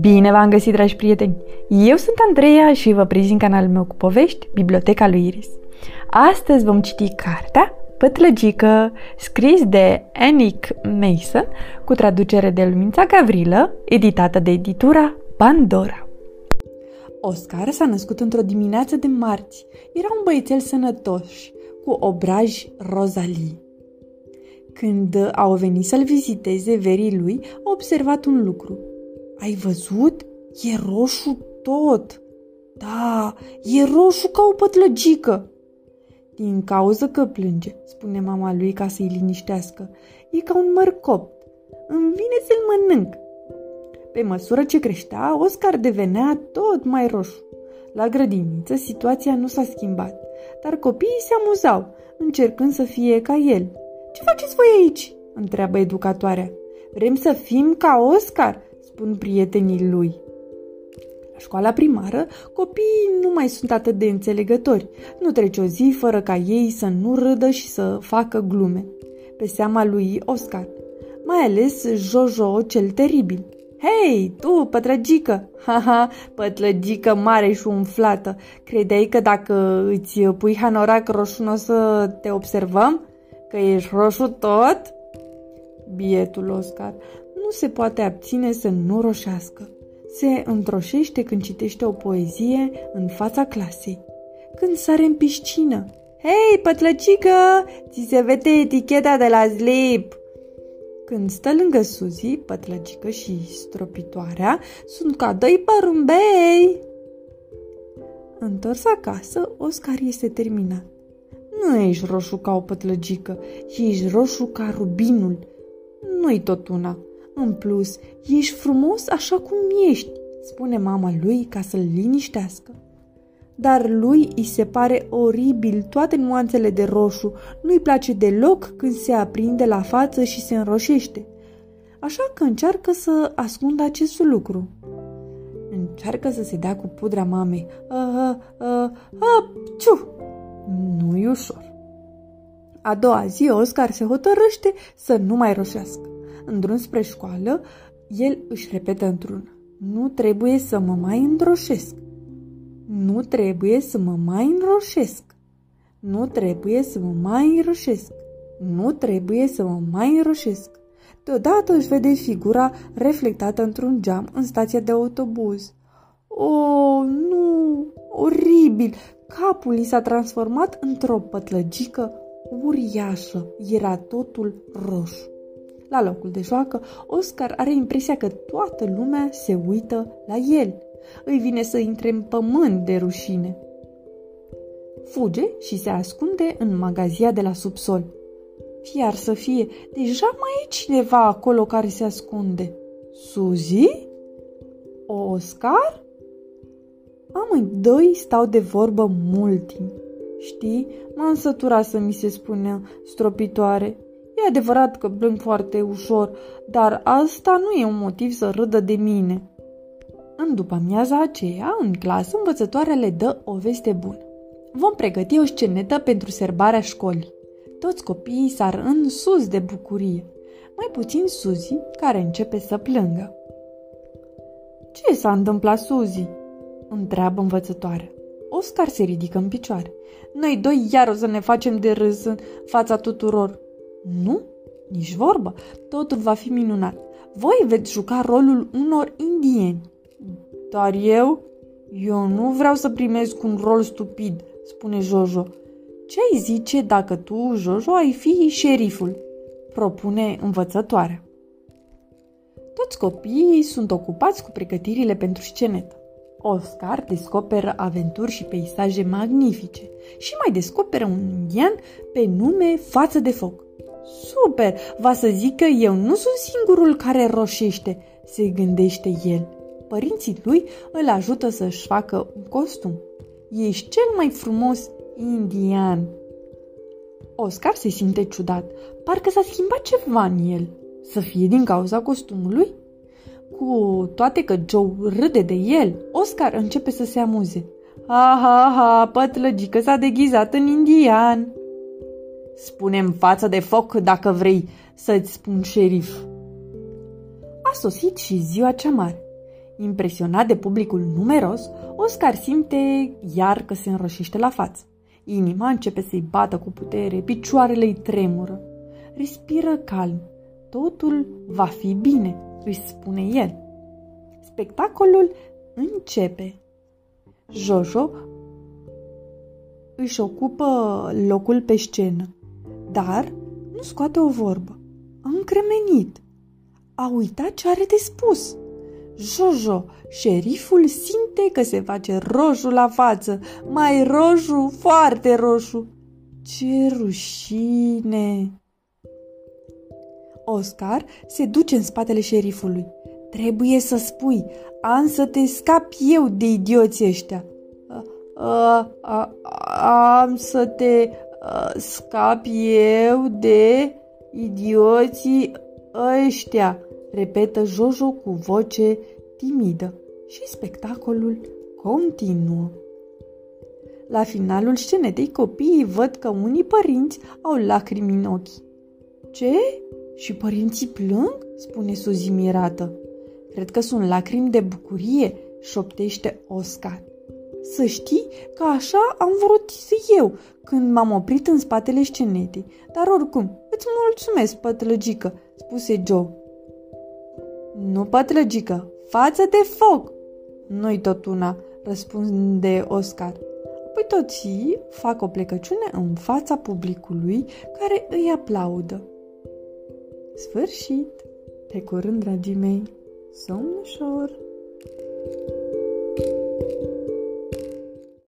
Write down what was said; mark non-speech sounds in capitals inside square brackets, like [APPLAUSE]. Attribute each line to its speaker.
Speaker 1: Bine v-am găsit, dragi prieteni! Eu sunt Andreea și vă prezint canalul meu cu povești, Biblioteca lui Iris. Astăzi vom citi cartea Pătlăgică, scris de Anic Mason, cu traducere de Lumința Gavrilă, editată de editura Pandora. Oscar s-a născut într-o dimineață de marți. Era un băiețel sănătos, cu obraj rozalii. Când au venit să-l viziteze verii lui, a observat un lucru – ai văzut? E roșu tot. Da, e roșu ca o pătlăgică. Din cauză că plânge, spune mama lui ca să-i liniștească. E ca un măr copt. Îmi vine să-l mănânc. Pe măsură ce creștea, Oscar devenea tot mai roșu. La grădiniță, situația nu s-a schimbat, dar copiii se amuzau, încercând să fie ca el. Ce faceți voi aici?" întreabă educatoarea. Vrem să fim ca Oscar, spun prietenii lui. La școala primară, copiii nu mai sunt atât de înțelegători. Nu trece o zi fără ca ei să nu râdă și să facă glume. Pe seama lui Oscar, mai ales Jojo cel teribil. Hei, tu, pătrăgică! [LAUGHS] Haha, pătlăgică mare și umflată. Credeai că dacă îți pui hanorac roșu nu o să te observăm? Că ești roșu tot? Bietul Oscar nu se poate abține să nu roșească. Se întroșește când citește o poezie în fața clasei. Când sare în piscină. Hei, pătlăcică, ți se vede eticheta de la slip! Când stă lângă Suzy, pătlăcică și stropitoarea sunt ca doi părumbei. Întors acasă, Oscar este terminat. Nu ești roșu ca o pătlăgică, ești roșu ca rubinul. Nu-i tot una. În plus, ești frumos așa cum ești, spune mama lui ca să-l liniștească. Dar lui îi se pare oribil toate nuanțele de roșu, nu-i place deloc când se aprinde la față și se înroșește. Așa că încearcă să ascundă acest lucru. Încearcă să se dea cu pudra mamei. Uh, uh, uh, ciu! Nu-i ușor. A doua zi, Oscar se hotărăște să nu mai roșească. În drum spre școală, el își repetă într-un Nu trebuie să mă mai înroșesc. Nu trebuie să mă mai înroșesc. Nu trebuie să mă mai înroșesc. Nu trebuie să mă mai înroșesc. Deodată își vede figura reflectată într-un geam în stația de autobuz. O, oh, nu! Oribil! Capul i s-a transformat într-o pătlăgică uriașă. Era totul roșu. La locul de joacă, Oscar are impresia că toată lumea se uită la el. Îi vine să intre în pământ de rușine. Fuge și se ascunde în magazia de la subsol. Iar să fie, deja mai e cineva acolo care se ascunde. Suzy? Oscar? Amândoi stau de vorbă mult timp. Știi, m-am săturat să mi se spună stropitoare. E adevărat că plâng foarte ușor, dar asta nu e un motiv să râdă de mine. În după amiaza aceea, în clasă, învățătoarea le dă o veste bună. Vom pregăti o scenetă pentru serbarea școlii. Toți copiii sar în sus de bucurie, mai puțin Suzy, care începe să plângă. Ce s-a întâmplat, Suzy?" Întreabă învățătoarea. Oscar se ridică în picioare. Noi doi iar o să ne facem de râs în fața tuturor. Nu, nici vorbă, totul va fi minunat. Voi veți juca rolul unor indieni. Dar eu? Eu nu vreau să primesc un rol stupid, spune Jojo. Ce ai zice dacă tu, Jojo, ai fi șeriful? Propune învățătoarea. Toți copiii sunt ocupați cu pregătirile pentru scenetă. Oscar descoperă aventuri și peisaje magnifice și mai descoperă un indian pe nume Față de Foc. Super! Va să zic că eu nu sunt singurul care roșește, se gândește el. Părinții lui îl ajută să-și facă un costum. Ești cel mai frumos indian. Oscar se simte ciudat. Parcă s-a schimbat ceva în el. Să fie din cauza costumului? Cu toate că Joe râde de el, Oscar începe să se amuze. Ha, ha, ha, pătlăgică s-a deghizat în indian. Spune-mi față de foc dacă vrei să-ți spun șerif. A sosit și ziua cea mare. Impresionat de publicul numeros, Oscar simte iar că se înroșește la față. Inima începe să-i bată cu putere, picioarele îi tremură. Respiră calm. Totul va fi bine, își spune el. Spectacolul începe. Jojo își ocupă locul pe scenă, dar nu scoate o vorbă. A încremenit. A uitat ce are de spus. Jojo, șeriful simte că se face roșu la față, mai roșu, foarte roșu. Ce rușine! Oscar se duce în spatele șerifului. Trebuie să spui, am să te scap eu de idioții ăștia. A, a, am să te a, scap eu de idioții ăștia, repetă Jojo cu voce timidă și spectacolul continuă. La finalul scenetei, copiii văd că unii părinți au lacrimi în ochi. Ce? Și părinții plâng? spune Suzy mirată. Cred că sunt lacrimi de bucurie, șoptește Oscar. Să știi că așa am vrut eu când m-am oprit în spatele scenetei, dar oricum, îți mulțumesc, pătlăgică, spuse Joe. Nu, pătlăgică, față de foc! Nu-i tot una, răspunde Oscar. Apoi toți fac o plecăciune în fața publicului care îi aplaudă. Sfârșit! Pe curând, dragii mei, somn ușor! thank you